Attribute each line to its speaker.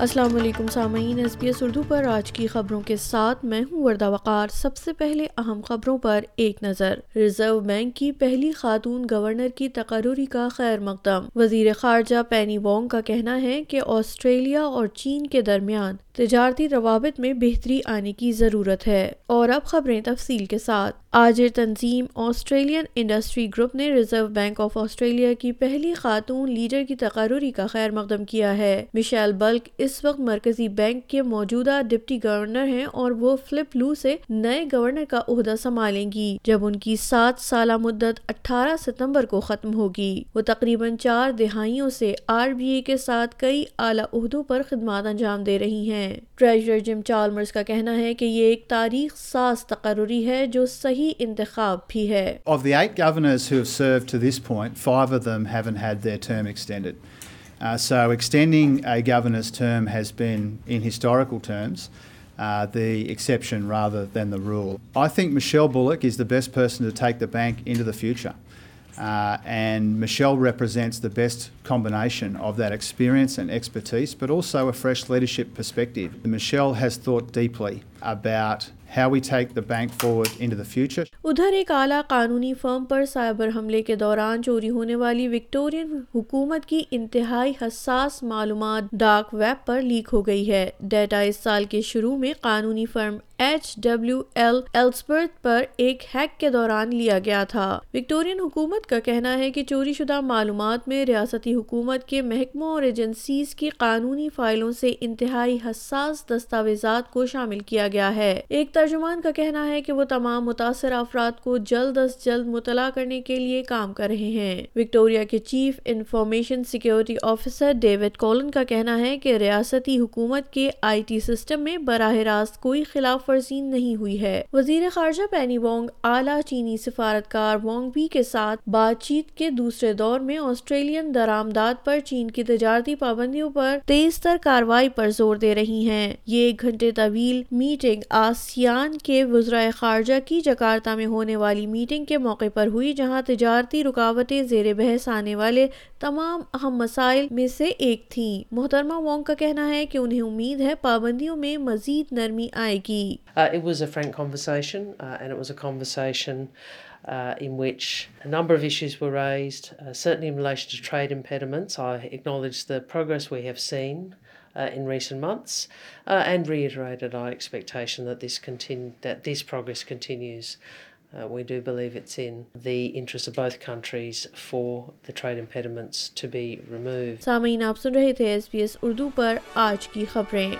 Speaker 1: السلام علیکم سامعین، ایس بی ایس اردو پر آج کی خبروں کے ساتھ میں ہوں وردہ وقار۔ سب سے پہلے اہم خبروں پر ایک نظر۔ ریزرو بینک کی پہلی خاتون گورنر کی تقرری کا خیر مقدم۔ وزیر خارجہ پینی وانگ کا کہنا ہے کہ آسٹریلیا اور چین کے درمیان تجارتی روابط میں بہتری آنے کی ضرورت ہے۔ اور اب خبریں تفصیل کے ساتھ۔ آج تنظیم آسٹریلین انڈسٹری گروپ نے ریزرو بینک آف آسٹریلیا کی پہلی خاتون لیڈر کی تقرری کا خیر مقدم کیا ہے۔ مشیل بلک اس وقت مرکزی بینک کے موجودہ ڈپٹی گورنر ہیں اور وہ فلپ لو سے نئے گورنر کا عہدہ سنبھالیں گی، جب ان کی سات سالہ مدت اٹھارہ ستمبر کو ختم ہوگی۔ وہ تقریباً چار دہائیوں سے آر بی اے کے ساتھ کئی اعلیٰ عہدوں پر خدمات انجام دے رہی ہیں۔ ٹریجر جم چالمرز کا کہنا ہے کہ یہ ایک تاریخ ساز تقرری ہے جو صحیح انتخاب بھی ہے
Speaker 2: Of the eight governors who have served to this point, five of them haven't had their term extended. Uh, so extending a governor's term has been, in historical terms, uh, the exception rather than the rule. I think Michelle Bullock is the best person to take the bank into the future. Uh, and Michelle represents the best combination of that experience and expertise, but also a fresh leadership perspective. Michelle has thought deeply about how we take the bank forward into the future.
Speaker 1: ادھر ایک اعلیٰ قانونی فرم پر cyber حملے کے دوران چوری ہونے والی وکٹورین حکومت کی انتہائی حساس معلومات ڈارک ویب پر لیک ہو گئی ہے۔ ڈیٹا اس سال کے شروع میں قانونی firm H W L Ebsworth پر ایک ہیک کے دوران لیا گیا تھا۔ وکٹورین حکومت کا کہنا ہے کہ چوری شدہ معلومات میں ریاستی حکومت کے محکموں اور ایجنسیز کی قانونی فائلوں سے انتہائی حساس دستاویزات کو شامل کیا گیا ہے۔ ایک ترجمان کا کہنا ہے کہ وہ تمام متاثر افراد کو جلد از جلد مطلع کرنے کے لیے کام کر رہے ہیں۔ وکٹوریا کے chief information security officer David Colin کا کہنا ہے کہ ریاستی حکومت کے آئی ٹی سسٹم میں براہ راست کوئی خلاف ورزی نہیں ہوئی ہے۔ وزیر خارجہ پینی وانگ اعلیٰ چینی سفارتکار وانگ بی کے ساتھ بات چیت کے دوسرے دور میں آسٹریلین درآمدات پر چین کی تجارتی پابندیوں پر تیز تر کاروائی پر زور دے رہی ہیں۔ یہ ایک گھنٹے طویل میٹنگ آسیان کے وزرائے خارجہ کی جکارتا میں ہونے والی میٹنگ کے موقع پر ہوئی جہاں تجارتی رکاوٹیں زیر بحث آنے والے تمام اہم مسائل میں سے ایک تھیں محترمہ وانگ کا کہنا ہے کہ انہیں امید ہے پابندیوں میں مزید نرمی آئے گی
Speaker 3: Uh, in which a number of issues were raised. Uh, certainly, in relation to trade impediments, I the progress we have seen uh, in recent months, uh, and reiterated our expectation that this continu- that this progress continues. Uh, we do believe it's in the interest of both countries for the trade impediments to be removed.
Speaker 1: سامعین آپ سن رہے تھے S B S Urdu پر آج کی خبریں